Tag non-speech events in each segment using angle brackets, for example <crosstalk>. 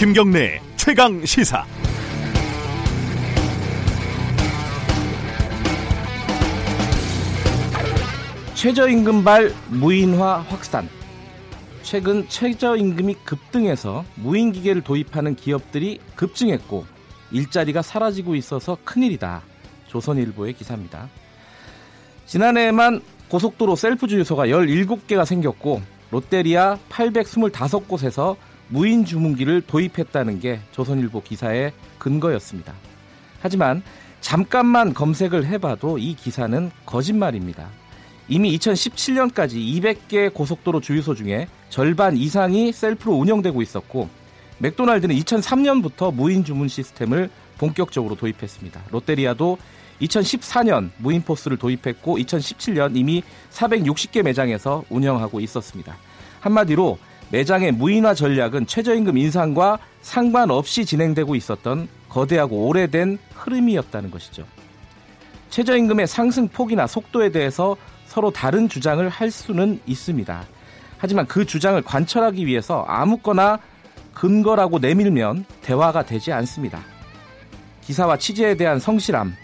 김경래 최강 시사. 최저임금발 무인화 확산. 최근 최저임금이 급등해서 무인기계를 도입하는 기업들이 급증했고 일자리가 사라지고 있어서 큰일이다. 조선일보의 기사입니다. 지난해에만 고속도로 셀프 주유소가 17개가 생겼고 롯데리아 825곳에서 무인 주문기를 도입했다는 게 조선일보 기사의 근거였습니다. 하지만 잠깐만 검색을 해봐도 이 기사는 거짓말입니다. 이미 2017년까지 200개 고속도로 주유소 중에 절반 이상이 셀프로 운영되고 있었고 맥도날드는 2003년부터 무인 주문 시스템을 본격적으로 도입했습니다. 롯데리아도 2014년 무인 포스를 도입했고 2017년 이미 460개 매장에서 운영하고 있었습니다. 한마디로 매장의 무인화 전략은 최저임금 인상과 상관없이 진행되고 있었던 거대하고 오래된 흐름이었다는 것이죠. 최저임금의 상승 폭이나 속도에 대해서 서로 다른 주장을 할 수는 있습니다. 하지만 그 주장을 관철하기 위해서 아무거나 근거라고 내밀면 대화가 되지 않습니다. 기사와 취재에 대한 성실함,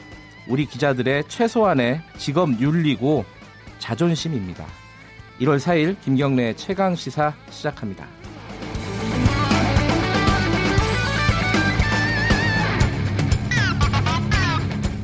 우리 기자들의 최소한의 직업 윤리고 자존심입니다. 1월 4일 김경래 최강 시사 시작합니다.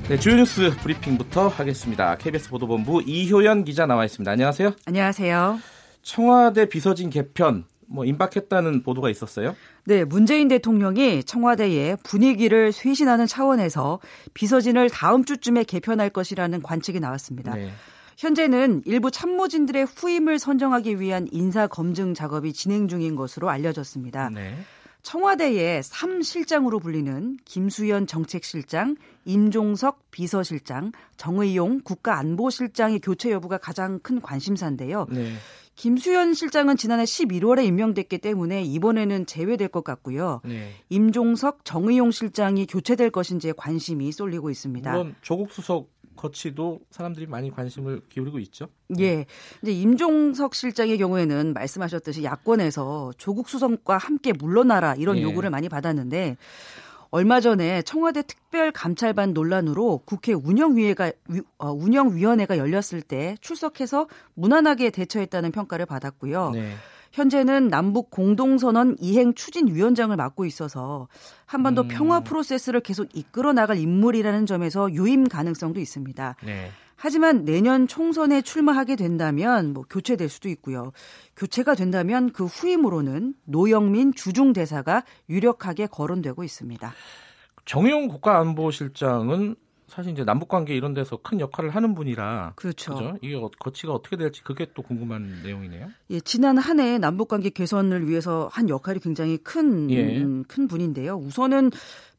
네, 주요 뉴스 브리핑부터 하겠습니다. KBS 보도본부 이효연 기자 나와 있습니다. 안녕하세요. 안녕하세요. 청와대 비서진 개편 뭐 임박했다는 보도가 있었어요? 네, 문재인 대통령이 청와대의 분위기를 쇄신하는 차원에서 비서진을 다음 주쯤에 개편할 것이라는 관측이 나왔습니다. 네. 현재는 일부 참모진들의 후임을 선정하기 위한 인사 검증 작업이 진행 중인 것으로 알려졌습니다. 네. 청와대의 3실장으로 불리는 김수현 정책실장, 임종석 비서실장, 정의용 국가안보실장의 교체 여부가 가장 큰 관심사인데요. 네. 김수현 실장은 지난해 11월에 임명됐기 때문에 이번에는 제외될 것 같고요. 네. 임종석, 정의용 실장이 교체될 것인지에 관심이 쏠리고 있습니다. 물론 조국 수석 거치도 사람들이 많이 관심을 기울이고 있죠. 예. 이제 임종석 실장의 경우에는 말씀하셨듯이 야권에서 조국 수석과 함께 물러나라 이런 예. 요구를 많이 받았는데 얼마 전에 청와대 특별 감찰반 논란으로 국회 운영위회가 어, 운영위원회가 열렸을 때 출석해서 무난하게 대처했다는 평가를 받았고요. 네. 현재는 남북 공동선언 이행 추진위원장을 맡고 있어서 한반도 음. 평화 프로세스를 계속 이끌어 나갈 인물이라는 점에서 유임 가능성도 있습니다. 네. 하지만 내년 총선에 출마하게 된다면 뭐 교체될 수도 있고요. 교체가 된다면 그 후임으로는 노영민 주중 대사가 유력하게 거론되고 있습니다. 정용 국가안보실장은 사실 이제 남북 관계 이런 데서 큰 역할을 하는 분이라 그렇죠. 그죠? 이게 어, 거치가 어떻게 될지 그게 또 궁금한 내용이네요. 예, 지난 한 해 남북 관계 개선을 위해서 한 역할이 굉장히 큰큰 예. 음, 큰 분인데요. 우선은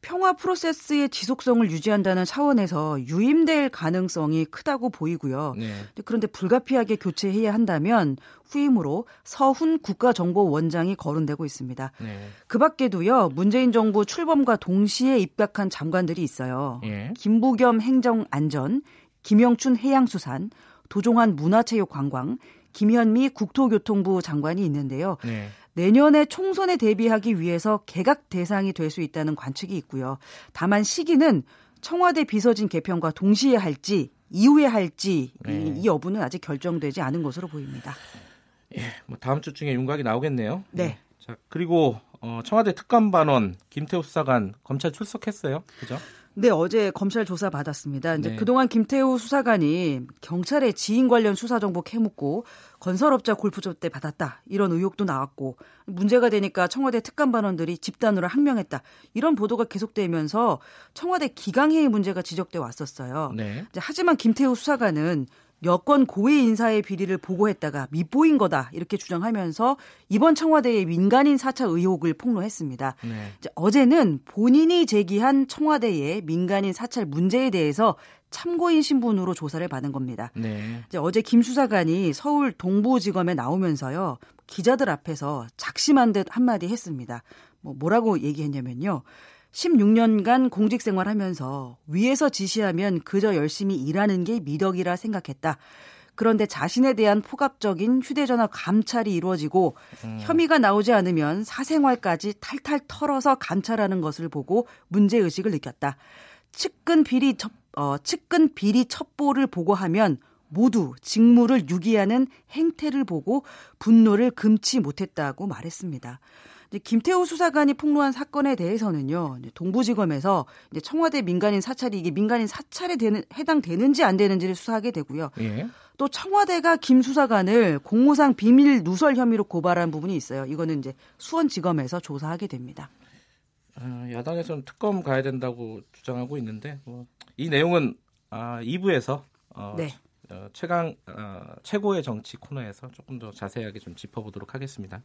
평화 프로세스의 지속성을 유지한다는 차원에서 유임될 가능성이 크다고 보이고요. 네. 그런데 불가피하게 교체해야 한다면 후임으로 서훈 국가정보원장이 거론되고 있습니다. 네. 그 밖에도요, 문재인 정부 출범과 동시에 입각한 장관들이 있어요. 네. 김부겸 행정안전, 김영춘 해양수산, 도종환 문화체육관광, 김현미 국토교통부 장관이 있는데요. 네. 내년에 총선에 대비하기 위해서 개각 대상이 될 수 있다는 관측이 있고요. 다만 시기는 청와대 비서진 개편과 동시에 할지 이후에 할지 네. 이, 여부는 아직 결정되지 않은 것으로 보입니다. 예, 뭐 다음 주 중에 윤곽이 나오겠네요. 네. 네. 자 그리고 어, 청와대 특감반원 김태우 수사관 검찰 출석했어요. 그죠? 네, 어제 검찰 조사 받았습니다. 이제 네. 그동안 김태우 수사관이 경찰의 지인 관련 수사 정보 캐묻고 건설업자 골프조 때 받았다. 이런 의혹도 나왔고 문제가 되니까 청와대 특감 반원들이 집단으로 항명했다. 이런 보도가 계속되면서 청와대 기강회의 문제가 지적돼 왔었어요. 네. 하지만 김태우 수사관은 여권 고위 인사의 비리를 보고했다가 밉보인 거다 이렇게 주장하면서 이번 청와대의 민간인 사찰 의혹을 폭로했습니다. 네. 어제는 본인이 제기한 청와대의 민간인 사찰 문제에 대해서 참고인 신분으로 조사를 받은 겁니다. 네. 어제 김 수사관이 서울 동부지검에 나오면서요 기자들 앞에서 작심한 듯 한마디 했습니다. 뭐 뭐라고 얘기했냐면요. 16년간 공직 생활하면서 위에서 지시하면 그저 열심히 일하는 게 미덕이라 생각했다. 그런데 자신에 대한 포갑적인 휴대전화 감찰이 이루어지고 음. 혐의가 나오지 않으면 사생활까지 탈탈 털어서 감찰하는 것을 보고 문제 의식을 느꼈다. 측근 비리 첩, 어, 측근 비리 첩보를 보고하면 모두 직무를 유기하는 행태를 보고 분노를 금치 못했다고 말했습니다. 김태우 수사관이 폭로한 사건에 대해서는요, 동부지검에서 청와대 민간인 사찰이 이게 민간인 사찰에 되는, 해당되는지 안 되는지를 수사하게 되고요. 예. 또 청와대가 김 수사관을 공무상 비밀 누설 혐의로 고발한 부분이 있어요. 이거는 이제 수원지검에서 조사하게 됩니다. 어, 야당에서는 특검 가야 된다고 주장하고 있는데 뭐, 이 내용은 아, 2부에서 어, 네. 어, 최강 어, 최고의 정치 코너에서 조금 더 자세하게 좀 짚어보도록 하겠습니다.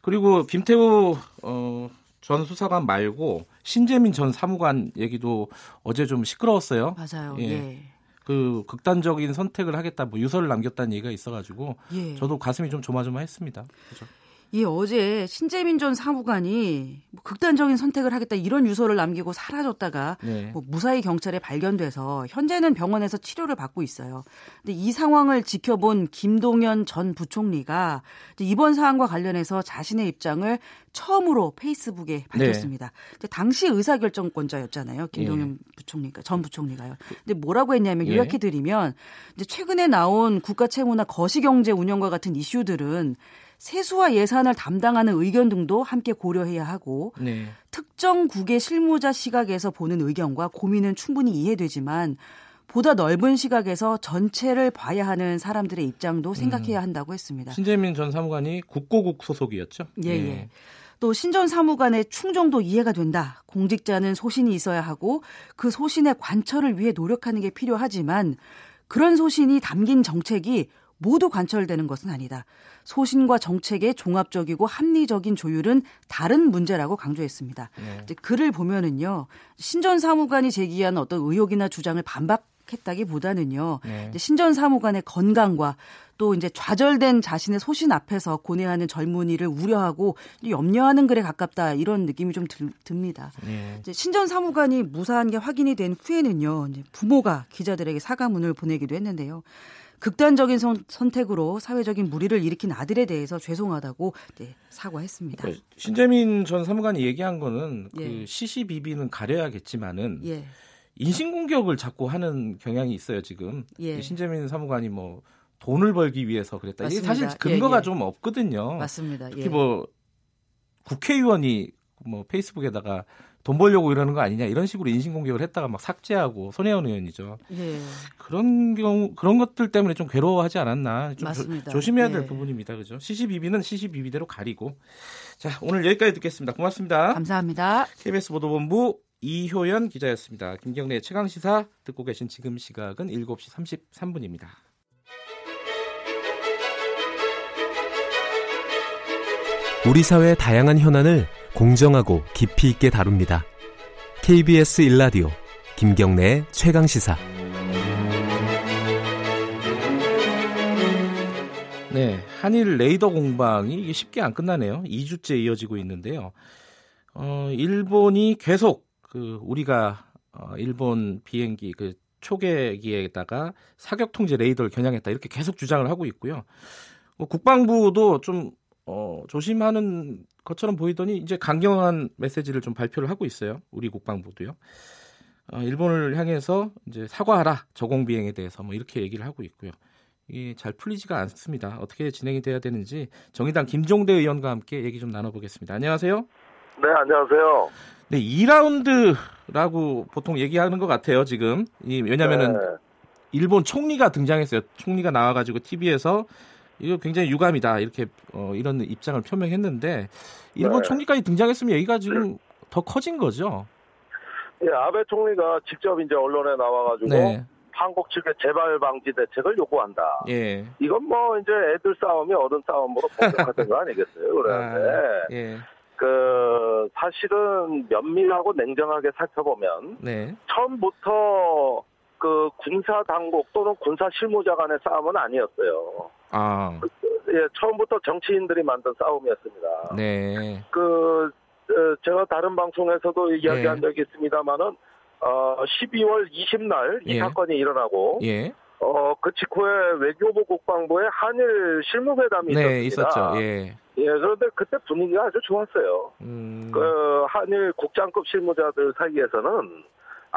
그리고 김태우 어, 전 수사관 말고 신재민 전 사무관 얘기도 어제 좀 시끄러웠어요. 맞아요. 예. 예. 그 극단적인 선택을 하겠다, 뭐 유서를 남겼다는 얘기가 있어가지고 예. 저도 가슴이 좀 조마조마했습니다. 그렇죠? 이 어제 신재민 전 사무관이 뭐 극단적인 선택을 하겠다 이런 유서를 남기고 사라졌다가 네. 뭐 무사히 경찰에 발견돼서 현재는 병원에서 치료를 받고 있어요. 근데 이 상황을 지켜본 김동연 전 부총리가 이번 사안과 관련해서 자신의 입장을 처음으로 페이스북에 밝혔습니다. 네. 당시 의사결정권자였잖아요. 김동연 예. 부총리가 전 부총리가요. 근데 뭐라고 했냐면 예. 요약해 드리면 이제 최근에 나온 국가 채무나 거시경제 운영과 같은 이슈들은 세수와 예산을 담당하는 의견 등도 함께 고려해야 하고 네. 특정 국의 실무자 시각에서 보는 의견과 고민은 충분히 이해되지만 보다 넓은 시각에서 전체를 봐야 하는 사람들의 입장도 생각해야 음. 한다고 했습니다. 신재민 전 사무관이 국고국 소속이었죠? 예, 예. 예. 또 신전 사무관의 충정도 이해가 된다. 공직자는 소신이 있어야 하고 그 소신의 관철을 위해 노력하는 게 필요하지만 그런 소신이 담긴 정책이 모두 관철되는 것은 아니다. 소신과 정책의 종합적이고 합리적인 조율은 다른 문제라고 강조했습니다. 네. 글을 보면은요, 신전 사무관이 제기한 어떤 의혹이나 주장을 반박 했다기보다는요, 네. 신전 사무관의 건강과 또 이제 좌절된 자신의 소신 앞에서 고뇌하는 젊은이를 우려하고 염려하는 글에 가깝다 이런 느낌이 좀 들, 듭니다. 네. 신전 사무관이 무사한 게 확인이 된 후에는요, 부모가 기자들에게 사과문을 보내기도 했는데요. 극단적인 선, 택으로 사회적인 무리를 일으킨 아들에 대해서 죄송하다고 네, 사과했습니다. 그 신재민 전 사무관이 얘기한 거는 그 예. 그 시시비비는 가려야겠지만은 예. 인신공격을 자꾸 하는 경향이 있어요 지금. 예. 신재민 사무관이 뭐 돈을 벌기 위해서 그랬다. 맞습니다. 이게 사실 근거가 예, 예. 좀 없거든요. 맞습니다. 특히 뭐 국회의원이 뭐 페이스북에다가 돈 벌려고 이러는 거 아니냐 이런 식으로 인신공격을 했다가 막 삭제하고 손혜원 의원이죠. 예. 그런 경우 그런 것들 때문에 좀 괴로워하지 않았나 좀 맞습니다. 조, 심해야 될 예. 부분입니다. 그죠? 시시비비는 시시비비대로 가리고 자 오늘 여기까지 듣겠습니다. 고맙습니다. 감사합니다. KBS 보도본부 이효연 기자였습니다. 김경래 최강 시사 듣고 계신 지금 시각은 7시 33분입니다. 우리 사회의 다양한 현안을 공정하고 깊이 있게 다룹니다. KBS 일라디오 김경래의 최강 시사. 네, 한일 레이더 공방이 쉽게 안 끝나네요. 2주째 이어지고 있는데요. 어, 일본이 계속 그 우리가 어, 일본 비행기 그 초계기에다가 사격 통제 레이더를 겨냥했다 이렇게 계속 주장을 하고 있고요. 뭐 국방부도 좀 어, 조심하는 것처럼 보이더니 이제 강경한 메시지를 좀 발표를 하고 있어요. 우리 국방부도요. 어, 일본을 향해서 이제 사과하라 저공 비행에 대해서 뭐 이렇게 얘기를 하고 있고요. 이게 잘 풀리지가 않습니다. 어떻게 진행이 돼야 되는지 정의당 김종대 의원과 함께 얘기 좀 나눠보겠습니다. 안녕하세요. 네, 안녕하세요. 네, 2라운드라고 보통 얘기하는 것 같아요, 지금. 이, 왜냐면은 네. 일본 총리가 등장했어요. 총리가 나와가지고 TV에서 이거 굉장히 유감이다 이렇게 어, 이런 입장을 표명했는데 일본 네. 총리까지 등장했으면 얘기가 지금 더 커진 거죠. 예, 아베 총리가 직접 이제 언론에 나와가지고 네. 한국 측의 재발 방지 대책을 요구한다. 예. 이건 뭐 이제 애들 싸움이 어른 싸움으로 복잡하던 거 아니겠어요. <laughs> 그런데 아, 예. 그 사실은 면밀하고 냉정하게 살펴보면 네. 처음부터 그 군사 당국 또는 군사 실무자 간의 싸움은 아니었어요. 아. 예, 처음부터 정치인들이 만든 싸움이었습니다. 네. 그 어, 제가 다른 방송에서도 이야기한 네. 적이 있습니다만은 어 12월 20날 이 예. 사건이 일어나고 예. 어, 그 직후에 외교부 국방부의 한일 실무회담이 네, 있었죠. 예. 예, 그런데 그때 분위기가 아주 좋았어요. 음... 그 한일 국장급 실무자들 사이에서는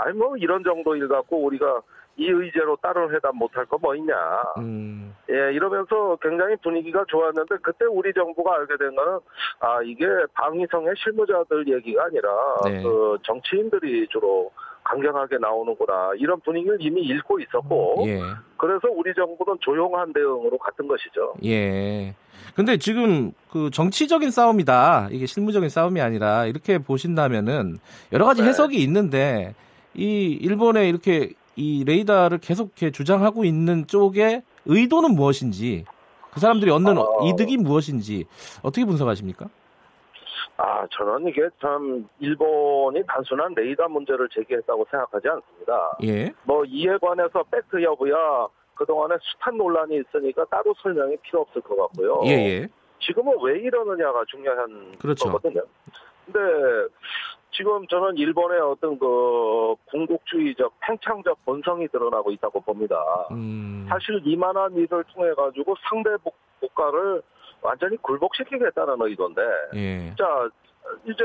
아니 뭐 이런 정도 일 갖고 우리가 이 의제로 다른 회담 못할 거 뭐 있냐. 음. 예, 이러면서 굉장히 분위기가 좋았는데 그때 우리 정부가 알게 된 거는 아 이게 방위성의 실무자들 얘기가 아니라 네. 그 정치인들이 주로 강경하게 나오는구나 이런 분위기를 이미 읽고 있었고 예. 그래서 우리 정부는 조용한 대응으로 갔던 것이죠. 예. 근데 지금 그 정치적인 싸움이다 이게 실무적인 싸움이 아니라 이렇게 보신다면은 여러 가지 네. 해석이 있는데 이 일본에 이렇게 이 레이더를 계속 이렇게 주장하고 있는 쪽의 의도는 무엇인지 그 사람들이 얻는 어... 이득이 무엇인지 어떻게 분석하십니까? 아, 저는 이게 참 일본이 단순한 레이더 문제를 제기했다고 생각하지 않습니다. 예. 뭐 이에 관해서 팩트 여부야 그동안에 숱한 논란이 있으니까 따로 설명이 필요 없을 것 같고요. 예, 예. 지금은 왜 이러느냐가 중요한 그렇죠. 거거든요. 근데 지금 저는 일본의 어떤 그 군국주의적 팽창적 본성이 드러나고 있다고 봅니다. 음. 사실 이만한 일을 통해 가지고 상대 국가를 완전히 굴복시키겠다는 의도인데, 예. 자 이제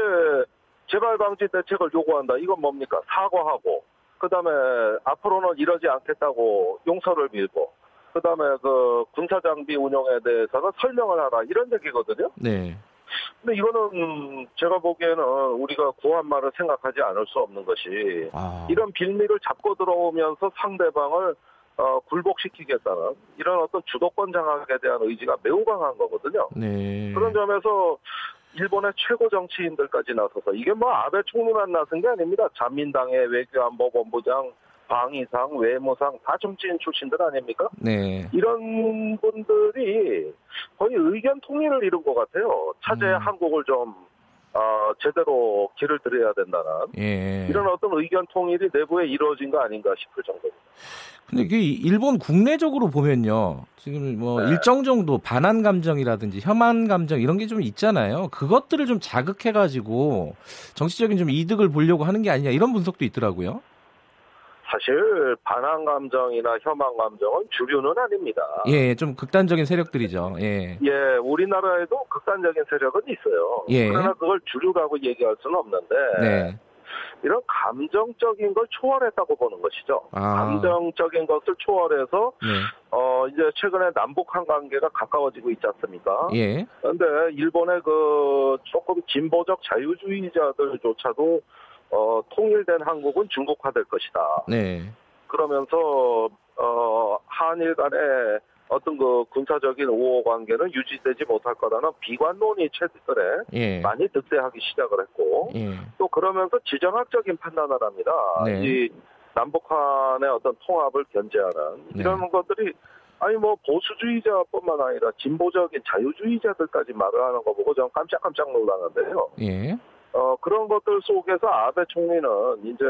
재발 방지 대책을 요구한다. 이건 뭡니까? 사과하고, 그 다음에 앞으로는 이러지 않겠다고 용서를 빌고, 그 다음에 그 군사 장비 운영에 대해서는 설명을 하라 이런 얘기거든요. 네. 근데 이거는 제가 보기에는 우리가 구한 말을 생각하지 않을 수 없는 것이 아. 이런 빌미를 잡고 들어오면서 상대방을 어, 굴복시키겠다는 이런 어떤 주도권 장악에 대한 의지가 매우 강한 거거든요. 네. 그런 점에서 일본의 최고 정치인들까지 나서서 이게 뭐 아베 총리만 나선 게 아닙니다. 자민당의 외교안보본부장, 방위상, 외무상 다 정치인 출신들 아닙니까? 네. 이런 분들이 거의 의견 통일을 이룬 것 같아요. 차제 음. 한국을 좀 어, 제대로 길을 들여야 된다는 예. 이런 어떤 의견 통일이 내부에 이루어진 거 아닌가 싶을 정도입니다. 근데 그 일본 국내적으로 보면요. 지금 뭐 네. 일정 정도 반한 감정이라든지 혐한 감정 이런 게 좀 있잖아요. 그것들을 좀 자극해 가지고 정치적인 좀 이득을 보려고 하는 게 아니냐 이런 분석도 있더라고요. 사실 반항 감정이나 혐한 감정은 주류는 아닙니다. 예, 좀 극단적인 세력들이죠. 예. 예, 우리나라에도 극단적인 세력은 있어요. 예. 그러나 그걸 주류라고 얘기할 수는 없는데 네. 이런 감정적인 걸 초월했다고 보는 것이죠. 아. 감정적인 것을 초월해서 네. 어 이제 최근에 남북한 관계가 가까워지고 있지 않습니까? 예. 그런데 일본의 그 조금 진보적 자유주의자들조차도 어, 통일된 한국은 중국화될 것이다. 네. 그러면서 어, 한일 간의 어떤 그 군사적인 우호 관계는 유지되지 못할 거라는 비관론이 최근에 예. 많이 득세하기 시작을 했고 예. 또 그러면서 지정학적인 판단을 합니다. 네. 이 남북한의 어떤 통합을 견제하는 네. 이런 네. 것들이 아니 뭐 보수주의자뿐만 아니라 진보적인 자유주의자들까지 말을 하는 거 보고 저는 깜짝깜짝 놀라는데요. 예. 어, 그런 것들 속에서 아베 총리는 이제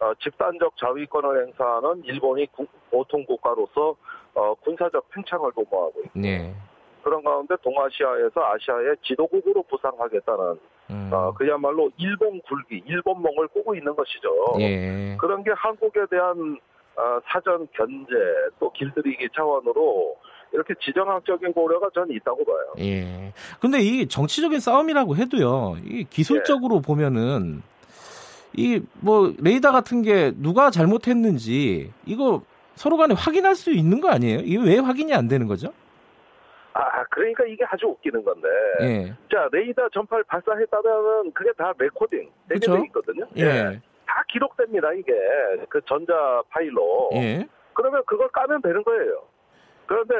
어, 집단적 자위권을 행사하는 일본이 구, 보통 국가로서 어, 군사적 팽창을 도모하고 있고 네. 그런 가운데 동아시아에서 아시아의 지도국으로 부상하겠다는 음. 어, 그야말로 일본 굴기, 일본몽을 꾸고 있는 것이죠. 예. 그런 게 한국에 대한 어, 사전 견제 또 길들이기 차원으로 이렇게 지정학적인 고려가 저는 있다고 봐요. 예. 근데 이 정치적인 싸움이라고 해도요. 이 기술적으로 예. 보면은 이 뭐 레이더 같은 게 누가 잘못했는지 이거 서로 간에 확인할 수 있는 거 아니에요? 이게 왜 확인이 안 되는 거죠? 아, 그러니까 이게 아주 웃기는 건데. 예. 자, 레이더 전파를 발사했다면 그게 다 레코딩 되게 돼 있거든요. 예. 예. 다 기록됩니다, 이게. 그 전자 파일로. 예. 그러면 그걸 까면 되는 거예요. 그런데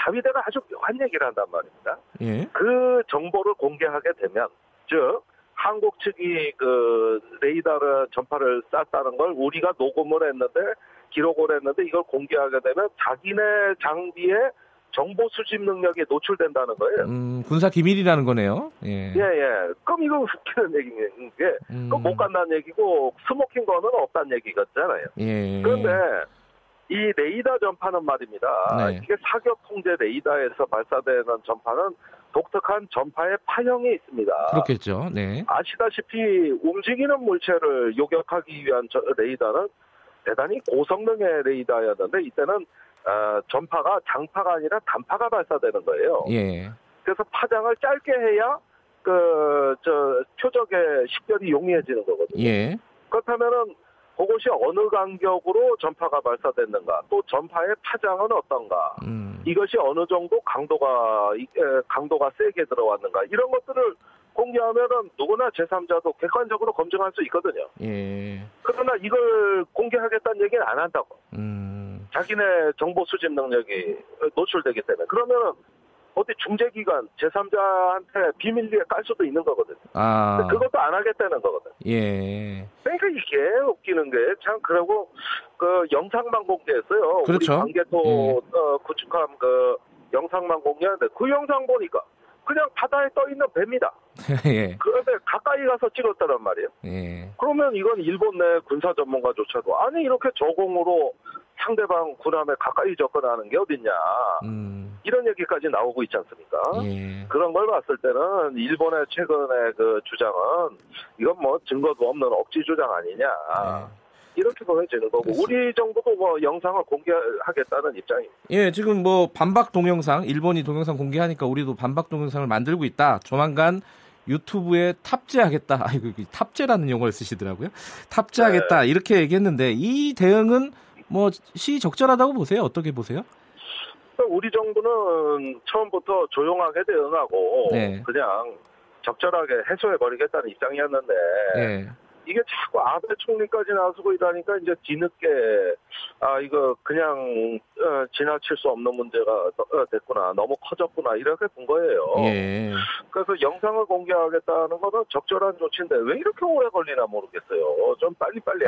자위대가 아주 묘한 얘기를 한단 말입니다. 예. 그 정보를 공개하게 되면, 즉, 한국 측이 그 레이더를 전파를 쐈다는 걸 우리가 녹음을 했는데 기록을 했는데 이걸 공개하게 되면 자기네 장비에 정보 수집 능력이 노출된다는 거예요. 음, 군사 기밀이라는 거네요. 예. 예, 예. 그럼 이거 웃기는 얘기인 게, 음. 못 깐다는 얘기고, smoking gun은 없다는 얘기같잖아요. 예. 그런데, 이 레이더 전파는 말입니다. 네. 이게 사격 통제 레이더에서 발사되는 전파는 독특한 전파의 파형이 있습니다. 그렇겠죠. 네. 아시다시피 움직이는 물체를 요격하기 위한 레이더는 대단히 고성능의 레이더였는데 이때는 어, 전파가 장파가 아니라 단파가 발사되는 거예요. 예. 그래서 파장을 짧게 해야 그 저 표적의 식별이 용이해지는 거거든요. 예. 그렇다면은 그것이 어느 간격으로 전파가 발사됐는가, 또 전파의 파장은 어떤가, 음. 이것이 어느 정도 강도가 강도가 세게 들어왔는가 이런 것들을 공개하면은 누구나 제3자도 객관적으로 검증할 수 있거든요. 예. 그러나 이걸 공개하겠다는 얘기는 안 한다고. 음. 자기네 정보 수집 능력이 노출되기 때문에 그러면은 어디 중재기관 제3자한테 비밀리에 깔 수도 있는 거거든요. 아. 그것도 안 하겠다는 거거든. 예. 그러니까 이게 웃기는 게 참 그러고 그 영상만 공개했어요. 그렇죠. 우리 관계토 예. 어, 구축함 그 영상만 공개하는데 그 영상 보니까 그냥 바다에 떠 있는 배입니다. <laughs> 예. 그런데 가까이 가서 찍었다란 말이에요. 예. 그러면 이건 일본 내 군사 전문가조차도 아니 이렇게 저공으로 상대방 군함에 가까이 접근하는 게 어딨냐. 음. 이런 얘기까지 나오고 있지 않습니까? 예. 그런 걸 봤을 때는 일본의 최근의 그 주장은 이건 뭐 증거도 없는 억지 주장 아니냐. 예. 이렇게 보여지는 거고 그렇습니다. 우리 정부도 뭐 영상을 공개하겠다는 입장입니다. 예, 지금 뭐 반박 동영상 일본이 동영상 공개하니까 우리도 반박 동영상을 만들고 있다. 조만간 유튜브에 탑재하겠다. <laughs> 아이고 탑재라는 용어를 쓰시더라고요. 탑재하겠다 네. 이렇게 얘기했는데 이 대응은 뭐 시적절하다고 보세요? 어떻게 보세요? 우리 정부는 처음부터 조용하게 대응하고 네. 그냥 적절하게 해소해 버리겠다는 입장이었는데 네. 이게 자꾸 아베 총리까지 나서고 이러니까 이제 뒤늦게 아 이거 그냥 어, 지나칠 수 없는 문제가 어, 됐구나 너무 커졌구나 이렇게 본 거예요. 예. 그래서 영상을 공개하겠다는 것은 적절한 조치인데 왜 이렇게 오래 걸리나 모르겠어요. 좀 빨리 빨리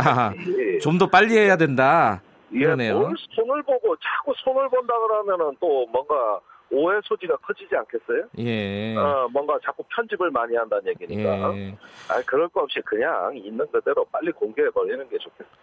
좀 더 빨리 해야 된다. 그러네요. 뭘 손을 보고 자꾸 손을 본다 그러면은 또 뭔가 오해 소지가 커지지 않겠어요? 예. 어, 뭔가 자꾸 편집을 많이 한다는 얘기니까. 예. 아, 그럴 거 없이 그냥 있는 그대로 빨리 공개해 버리는 게 좋겠어요.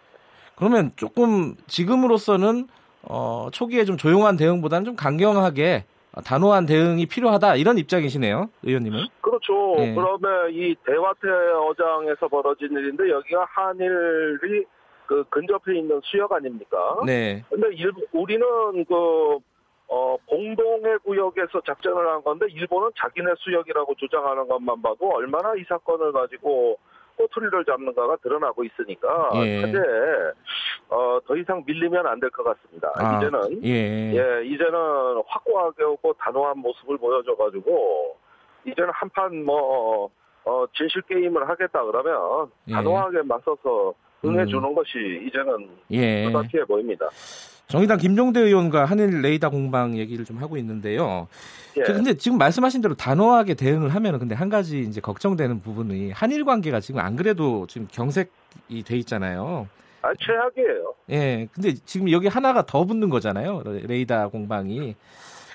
그러면 조금 지금으로서는 어, 초기에 좀 조용한 대응보다는 좀 강경하게 단호한 대응이 필요하다 이런 입장이시네요, 의원님은. 그렇죠. 예. 그러면 이 대화태 어장에서 벌어진 일인데 여기가 한일이 그 근접해 있는 수역 아닙니까? 네. 근데 일, 우리는 그 어, 공동의 구역에서 작전을 한 건데 일본은 자기네 수역이라고 주장하는 것만 봐도 얼마나 이 사건을 가지고 꼬투리를 잡는가가 드러나고 있으니까 예. 현재 어, 더 이상 밀리면 안 될 것 같습니다. 아, 이제는 예. 예. 이제는 확고하게 오고 단호한 모습을 보여줘가지고 이제는 한판 뭐 어, 진실 게임을 하겠다 그러면 예. 단호하게 맞서서 응해 주는 음. 것이 이제는 예. 부탁해 보입니다. 정의당 김종대 의원과 한일 레이더 공방 얘기를 좀 하고 있는데요. 예. 근데 지금 말씀하신 대로 단호하게 대응을 하면 근데 한 가지 이제 걱정되는 부분이 한일 관계가 지금 안 그래도 지금 경색이 돼 있잖아요. 아, 최악이에요. 예. 근데 지금 여기 하나가 더 붙는 거잖아요. 레이더 공방이.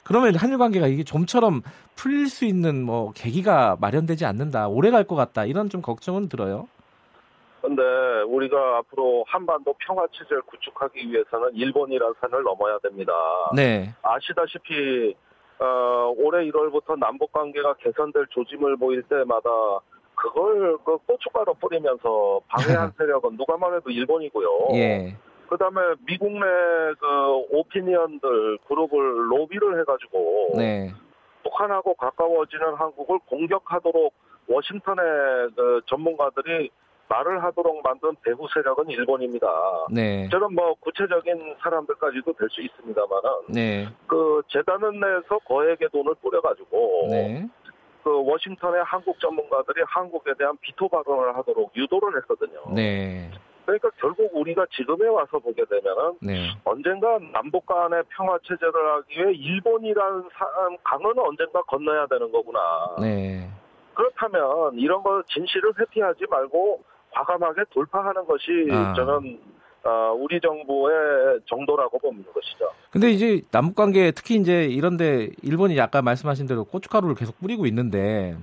그러면 한일 관계가 이게 좀처럼 풀릴 수 있는 뭐 계기가 마련되지 않는다. 오래 갈 것 같다. 이런 좀 걱정은 들어요. 근데 우리가 앞으로 한반도 평화 체제를 구축하기 위해서는 일본이라는 산을 넘어야 됩니다. 네. 아시다시피 어, 올해 1월부터 남북 관계가 개선될 조짐을 보일 때마다 그걸 그 고춧가루 뿌리면서 방해한 <laughs> 세력은 누가 말해도 일본이고요. 예. 그다음에 미국 내 그 오피니언들 그룹을 로비를 해가지고 네. 북한하고 가까워지는 한국을 공격하도록 워싱턴의 그 전문가들이 말을 하도록 만든 배후 세력은 일본입니다. 네. 저는 뭐 구체적인 사람들까지도 될 수 있습니다만은 네. 그 재단을 내서 거액의 돈을 뿌려가지고 네. 그 워싱턴의 한국 전문가들이 한국에 대한 비토 발언을 하도록 유도를 했거든요. 네. 그러니까 결국 우리가 지금에 와서 보게 되면은 네. 언젠가 남북 간의 평화 체제를 하기 위해 일본이라는 강은 언젠가 건너야 되는 거구나. 네. 그렇다면 이런 거 진실을 회피하지 말고 과감하게 돌파하는 것이 아. 저는 어, 우리 정부의 정도라고 보는 것이죠. 근데 이제 남북 관계 특히 이제 이런데 일본이 아까 말씀하신 대로 고춧가루를 계속 뿌리고 있는데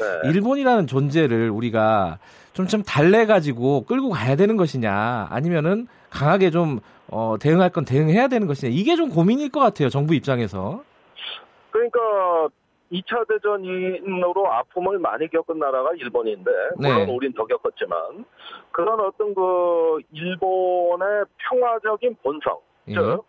네. 일본이라는 존재를 우리가 좀좀 달래 가지고 끌고 가야 되는 것이냐 아니면은 강하게 좀 어, 대응할 건 대응해야 되는 것이냐 이게 좀 고민일 것 같아요 정부 입장에서. 그러니까 2차 대전으로 아픔을 많이 겪은 나라가 일본인데 물론 네. 우린 더 겪었지만 그런 어떤 그 일본의 평화적인 본성 예. 즉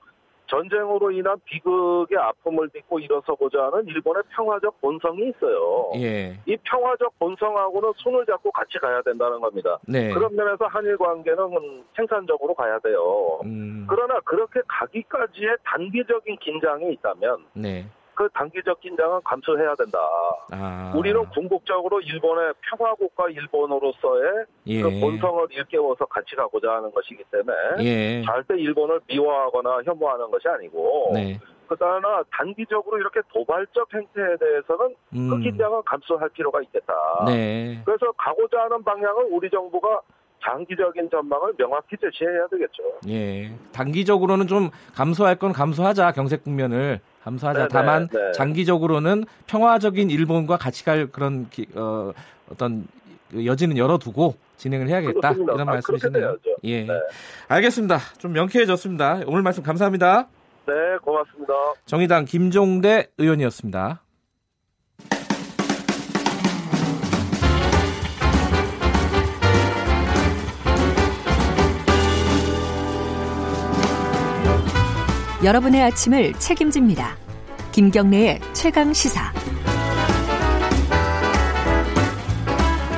전쟁으로 인한 비극의 아픔을 딛고 일어서고자 하는 일본의 평화적 본성이 있어요. 예. 이 평화적 본성하고는 손을 잡고 같이 가야 된다는 겁니다. 네. 그런 면에서 한일 관계는 생산적으로 가야 돼요. 음. 그러나 그렇게 가기까지의 단기적인 긴장이 있다면 네. 그 단기적 긴장은 감수해야 된다. 아. 우리는 궁극적으로 일본의 평화국가 일본으로서의 예. 그 본성을 일깨워서 같이 가고자 하는 것이기 때문에 예. 절대 일본을 미워하거나 혐오하는 것이 아니고 네. 그러나 단기적으로 이렇게 도발적 행태에 대해서는 그 음. 그 긴장은 감수할 필요가 있겠다. 네. 그래서 가고자 하는 방향을 우리 정부가 장기적인 전망을 명확히 제시해야 되겠죠. 예. 단기적으로는 좀 감소할 건 감소하자 경색 국면을 감소하자. 네네, 다만 네. 장기적으로는 평화적인 일본과 같이 갈 그런 기, 어, 어떤 여지는 열어두고 진행을 해야겠다 그렇습니다. 이런 아, 말씀이시네요. 예, 네. 알겠습니다. 좀 명쾌해졌습니다. 오늘 말씀 감사합니다. 네, 고맙습니다. 정의당 김종대 의원이었습니다. 여러분의 아침을 책임집니다. 김경래의 최강 시사.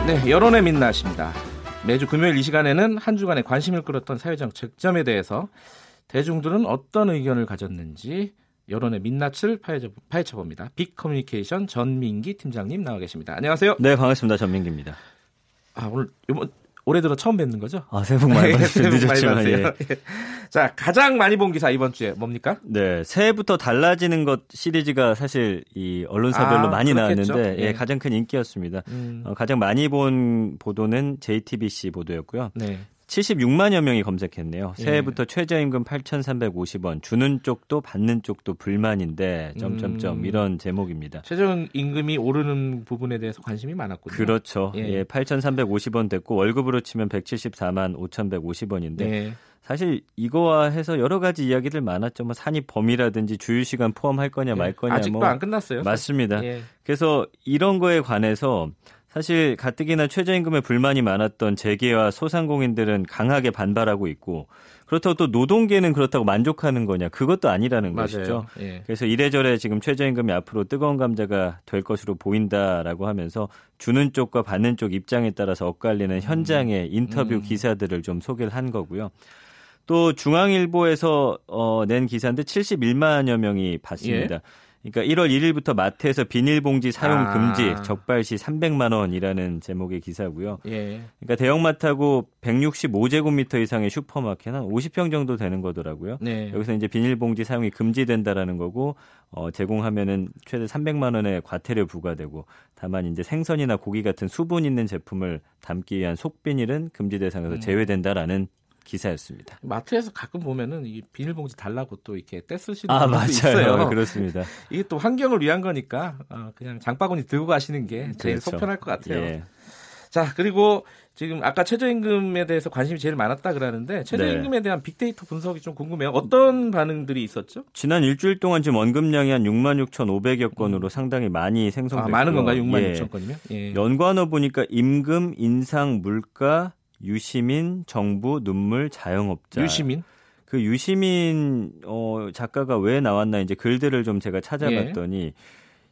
네, 여론의 민낯입니다. 매주 금요일 이 시간에는 한 주간의 관심을 끌었던 사회적 쟁점에 대해서 대중들은 어떤 의견을 가졌는지 여론의 민낯을 파헤쳐, 봅니다. 빅 커뮤니케이션 전민기 팀장님 나와 계십니다. 안녕하세요. 네, 반갑습니다. 전민기입니다. 아, 오늘 이번 올해 들어 처음 뵙는 거죠? 아, 새해 복 많이 <laughs> 받으세요. 늦었지만, 예. 자, 가장 많이 본 기사 이번 주에 뭡니까? 네, 새해부터 달라지는 것 시리즈가 사실 이 언론사별로 아, 많이 그렇겠죠? 나왔는데, 예, 예, 가장 큰 인기였습니다. 음. 어, 가장 많이 본 보도는 JTBC 보도였고요. 네. 76만여 명이 검색했네요. 예. 새해부터 예. 최저임금 8,350원 주는 쪽도 받는 쪽도 불만인데 점점점 음. 이런 제목입니다. 최저임금이 오르는 부분에 대해서 관심이 많았군요. 그렇죠. 예, 예 8,350원 됐고 월급으로 치면 174만 5,150원인데 예. 사실 이거와 해서 여러 가지 이야기들 많았죠. 뭐 산입 범위라든지 주유 시간 포함할 거냐 말 예. 거냐 아직도 뭐 안 끝났어요. 맞습니다. 예. 그래서 이런 거에 관해서 사실 가뜩이나 최저임금에 불만이 많았던 재계와 소상공인들은 강하게 반발하고 있고 그렇다고 또 노동계는 그렇다고 만족하는 거냐 그것도 아니라는 맞아요. 것이죠. 예. 그래서 이래저래 지금 최저임금이 앞으로 뜨거운 감자가 될 것으로 보인다라고 하면서 주는 쪽과 받는 쪽 입장에 따라서 엇갈리는 현장의 음. 인터뷰 음. 기사들을 좀 소개를 한 거고요. 또 중앙일보에서 어, 낸 기사인데 71만여 명이 봤습니다. 예. 그러니까 1월 1일부터 마트에서 비닐봉지 사용 아. 금지, 적발 시 300만 원이라는 제목의 기사고요. 예. 그러니까 대형마트하고 165제곱미터 이상의 슈퍼마켓 한 50평 정도 되는 거더라고요. 네. 여기서 이제 비닐봉지 사용이 금지된다라는 거고 어, 제공하면은 최대 300만 원의 과태료 부과되고 다만 이제 생선이나 고기 같은 수분 있는 제품을 담기 위한 속비닐은 금지 대상에서 음. 제외된다라는 기사였습니다. 마트에서 가끔 보면은 이 비닐봉지 달라고 또 이렇게 떼쓰시는 아, 분도 있어요. 네, <laughs> 그렇습니다. <laughs> 이게 또 환경을 위한 거니까 어, 그냥 장바구니 들고 가시는 게 제일 그렇죠. 속편할 것 같아요. 예. 자 그리고 지금 아까 최저임금에 대해서 관심이 제일 많았다 그러는데 최저임금에 네. 대한 빅데이터 분석이 좀 궁금해요. 어떤 반응들이 있었죠? 지난 일주일 동안 지금 원금량이 한 6만 6천5백여 건으로 음. 상당히 많이 생성됐고 아, 많은 건가요? 6만 예. 6천 건이면? 예. 연관어 보니까 임금, 인상, 물가, 유시민, 정부, 눈물, 자영업자. 유시민? 그 유시민 어 작가가 왜 나왔나 이제 글들을 좀 제가 찾아봤더니 예.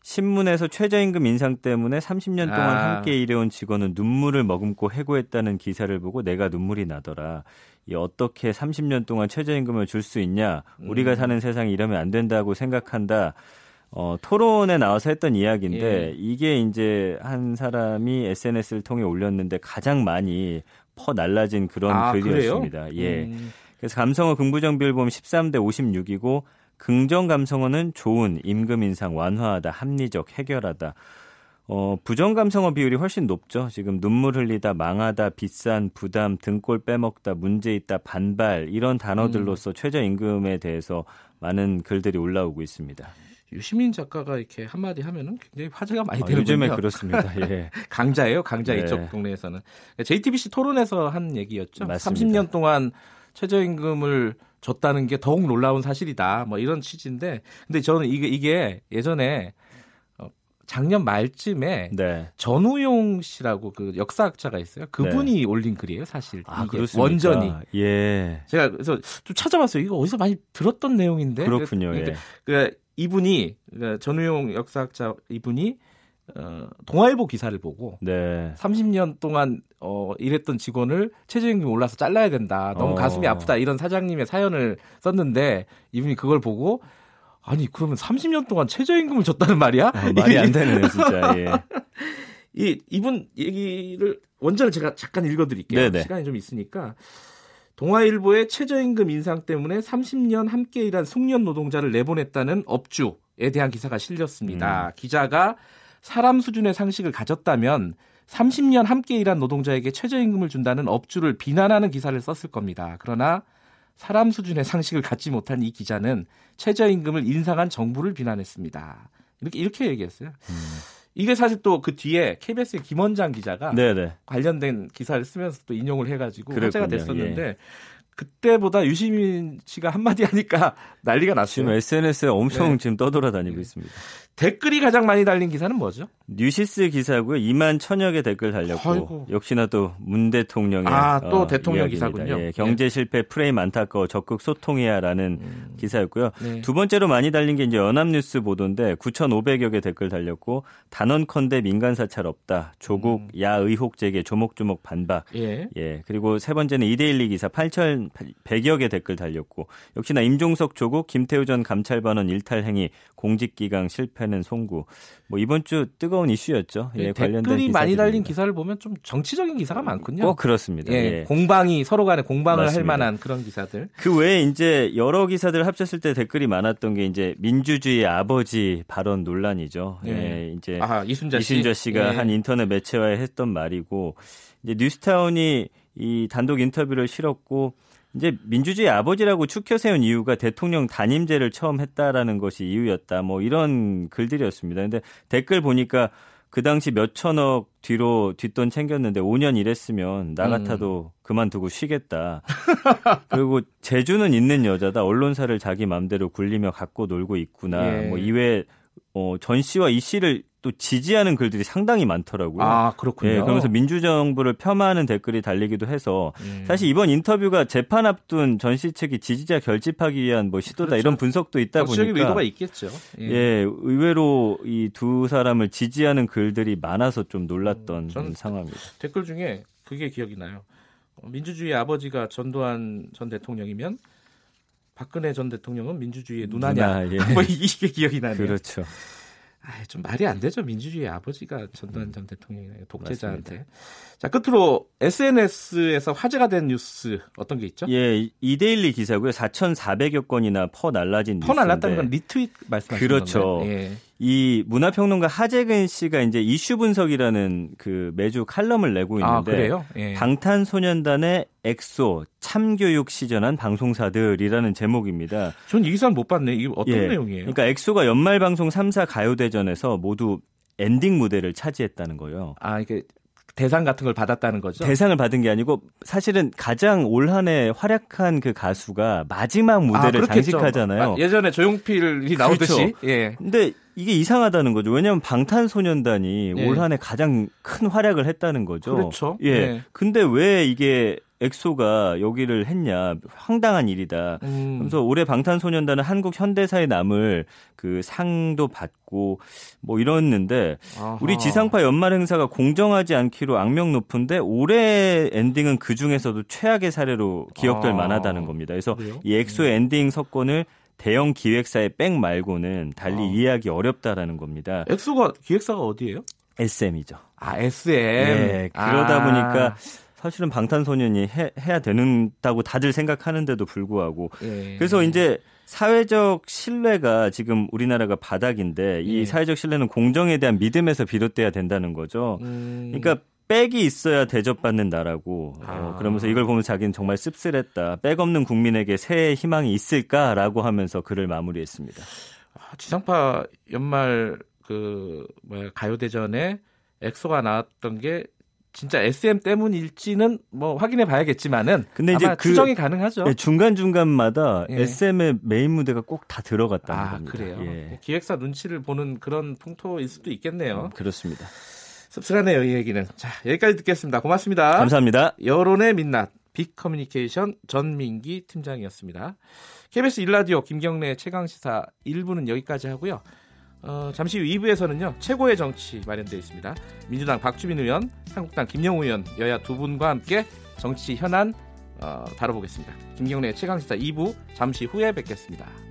신문에서 최저임금 인상 때문에 30년 동안 아. 함께 일해온 직원은 눈물을 머금고 해고했다는 기사를 보고 내가 눈물이 나더라. 이 어떻게 30년 동안 최저임금을 줄 수 있냐? 우리가 음. 사는 세상이 이러면 안 된다고 생각한다. 어, 토론에 나와서 했던 이야기인데 예. 이게 이제 한 사람이 SNS를 통해 올렸는데 가장 많이 퍼 날라진 그런 아, 글이었습니다. 그래요? 예. 음. 그래서 감성어 긍부정 비율 보면 13대 56이고 긍정 감성어는 좋은 임금 인상 완화하다 합리적 해결하다. 어, 부정 감성어 비율이 훨씬 높죠. 지금 눈물 흘리다, 망하다, 비싼, 부담, 등골 빼먹다, 문제 있다, 반발 이런 단어들로서 음. 최저 임금에 대해서 많은 글들이 올라오고 있습니다. 유시민 작가가 이렇게 한마디 하면은 굉장히 화제가 많이 아, 되는군요. 요즘에 그렇습니다. 예. <laughs> 강자예요, 강자 네. 이쪽 동네에서는. JTBC 토론에서 한 얘기였죠. 맞습니다. 30년 동안 최저임금을 줬다는 게 더욱 놀라운 사실이다. 뭐 이런 취지인데, 근데 저는 이게 이게 예전에 작년 말쯤에 네. 전우용 씨라고 그 역사학자가 있어요. 그분이 네. 올린 글이에요, 사실. 아, 그렇습니까? 원전이. 예. 제가 그래서 좀 찾아봤어요. 이거 어디서 많이 들었던 내용인데. 그렇군요. 그, 예. 그 이분이 그 전우용 역사학자 이분이 어, 동아일보 기사를 보고 네. 30년 동안 어, 일했던 직원을 최저임금 올라서 잘라야 된다. 너무 어. 가슴이 아프다. 이런 사장님의 사연을 썼는데 이분이 그걸 보고 아니 그러면 30년 동안 최저임금을 줬다는 말이야? 아, 말이 안 되네요, <laughs> 진짜. 예. 이 이분 얘기를 원전을 제가 잠깐 읽어드릴게요. 네네. 시간이 좀 있으니까 동아일보의 최저임금 인상 때문에 30년 함께 일한 숙련 노동자를 내보냈다는 업주에 대한 기사가 실렸습니다. 음. 기자가 사람 수준의 상식을 가졌다면 30년 함께 일한 노동자에게 최저임금을 준다는 업주를 비난하는 기사를 썼을 겁니다. 그러나 사람 수준의 상식을 갖지 못한 이 기자는 최저임금을 인상한 정부를 비난했습니다. 이렇게 이렇게 얘기했어요. 음. 이게 사실 또 그 뒤에 KBS의 김원장 기자가 네네. 관련된 기사를 쓰면서 또 인용을 해가지고 그랬군요. 화제가 됐었는데 예. 그때보다 유시민 씨가 한마디 하니까 난리가 났어요. 지금 SNS에 엄청 네. 지금 떠돌아다니고 네. 있습니다. 댓글이 가장 많이 달린 기사는 뭐죠? 뉴시스 기사고요. 2만 천여 개 댓글 달렸고 아이고. 역시나 또 문 대통령의 아또 어, 대통령 이야기입니다. 기사군요. 예, 경제 네. 실패 프레임 안타까워 적극 소통해야라는 음. 기사였고요. 네. 두 번째로 많이 달린 게 이제 연합뉴스 보도인데 9,500여 개 댓글 달렸고 단언컨대 민간 사찰 없다. 조국 음. 야 의혹 제기 조목조목 반박. 예. 예. 그리고 세 번째는 이데일리 기사 8,100여 개 댓글 달렸고 역시나 임종석 조국 김태우 전 감찰반원 일탈 행위 공직기강 실패는 송구. 뭐 이번 주 뜨거운 이슈였죠. 예, 네, 관련된 댓글이 많이 달린 기사를 보면 좀 정치적인 기사가 많군요. 꼭 그렇습니다. 예, 예. 공방이 서로 간에 공방을 맞습니다. 할 만한 그런 기사들. 그 외에 이제 여러 기사들 합쳤을 때 댓글이 많았던 게 이제 민주주의 아버지 발언 논란이죠. 예, 예 이제 아, 이순자, 씨? 이순자 씨가 예. 한 인터넷 매체와에 했던 말이고 이제 뉴스타운이 이 단독 인터뷰를 실었고 이제 민주주의 아버지라고 추켜 세운 이유가 대통령 단임제를 처음 했다라는 것이 이유였다. 뭐 이런 글들이었습니다. 근데 댓글 보니까 그 당시 몇 천억 뒤로 뒷돈 챙겼는데 5년 일했으면 나 같아도 음. 그만두고 쉬겠다. <laughs> 그리고 재주는 있는 여자다. 언론사를 자기 맘대로 굴리며 갖고 놀고 있구나. 예. 뭐 이외 어, 전 씨와 이 씨를 또 지지하는 글들이 상당히 많더라고요. 아, 그렇군요. 예, 그러면서 민주정부를 폄하하는 댓글이 달리기도 해서 음. 사실 이번 인터뷰가 재판 앞둔 전 씨 측이 지지자 결집하기 위한 뭐 시도다 그렇죠. 이런 분석도 있다 보니까 의도가 있겠죠. 예. 예 의외로 이 두 사람을 지지하는 글들이 많아서 좀 놀랐던 음, 상황입니다. 댓글 중에 그게 기억이 나요. 어, 민주주의 아버지가 전두환 전 대통령이면 박근혜 전 대통령은 민주주의의 누나냐? 누나, 예. <laughs> 뭐 이게 기억이 나네요. 그렇죠. 아, 좀 말이 안 되죠. 민주주의 아버지가 전두환 전 대통령이 독재자한테. 맞습니다. 자, 끝으로 SNS에서 화제가 된 뉴스 어떤 게 있죠? 예, 이데일리 기사고요. 4,400여 건이나 퍼 날라진 퍼 날랐다는 건 리트윗 말씀하시는 그렇죠. 예. 이 문화평론가 하재근 씨가 이제 이슈 분석이라는 그 매주 칼럼을 내고 아, 있는데 아, 예. 방탄소년단의 엑소 참교육 시전한 방송사들이라는 제목입니다. 전 이 기사 못 봤네. 이게 어떤 예. 내용이에요? 그러니까 엑소가 연말 방송 3사 가요대전에서 모두 엔딩 무대를 차지했다는 거예요. 아, 이게 대상 같은 걸 받았다는 거죠? 대상을 받은 게 아니고 사실은 가장 올 한해 활약한 그 가수가 마지막 무대를 아, 장식하잖아요. 예전에 조용필이 나오듯이. 그렇죠. 예. 근데 이게 이상하다는 거죠. 왜냐하면 방탄소년단이 예. 올 한해 가장 큰 활약을 했다는 거죠. 그렇죠. 예. 예. 근데 왜 이게 엑소가 여기를 했냐 황당한 일이다. 음. 그래서 올해 방탄소년단은 한국 현대사에 남을 그 상도 받고 뭐 이랬는데 아하. 우리 지상파 연말 행사가 공정하지 않기로 악명 높은데 올해 엔딩은 그 중에서도 최악의 사례로 기억될 아. 만하다는 겁니다. 그래서 그래요? 이 엑소의 음. 엔딩 석권을 대형 기획사의 백 말고는 달리 아. 이해하기 어렵다라는 겁니다. 엑소가 기획사가 어디예요? SM이죠. 아 SM. 네, 그러다 아. 보니까 사실은 방탄소년이 해, 해야 되는다고 다들 생각하는데도 불구하고 예. 그래서 이제 사회적 신뢰가 지금 우리나라가 바닥인데 이 예. 사회적 신뢰는 공정에 대한 믿음에서 비롯돼야 된다는 거죠. 음. 그러니까 백이 있어야 대접받는 나라고 어, 아. 어, 그러면서 이걸 보면 자기는 정말 씁쓸했다. 백 없는 국민에게 새해 희망이 있을까라고 하면서 글을 마무리했습니다. 아, 지상파 연말 그 뭐야 가요대전에 엑소가 나왔던 게 진짜 SM 때문일지는 뭐 확인해 봐야겠지만은 근데 이제 그 추정이 가능하죠. 예, 중간 중간마다 예. SM의 메인 무대가 꼭 다 들어갔다는 아, 겁니다. 그래요. 예. 기획사 눈치를 보는 그런 풍토일 수도 있겠네요. 음, 그렇습니다. 씁쓸하네요, 이 얘기는. 자, 여기까지 듣겠습니다. 고맙습니다. 감사합니다. 여론의 민낯 빅커뮤니케이션 전민기 팀장이었습니다. KBS 일라디오 김경래 최강 시사 1부는 여기까지 하고요. 어, 잠시 후 2부에서는요 최고의 정치 마련되어 있습니다. 민주당 박주민 의원, 한국당 김영우 의원 여야 두 분과 함께 정치 현안 어, 다뤄보겠습니다. 김경래 최강시사 2부 잠시 후에 뵙겠습니다.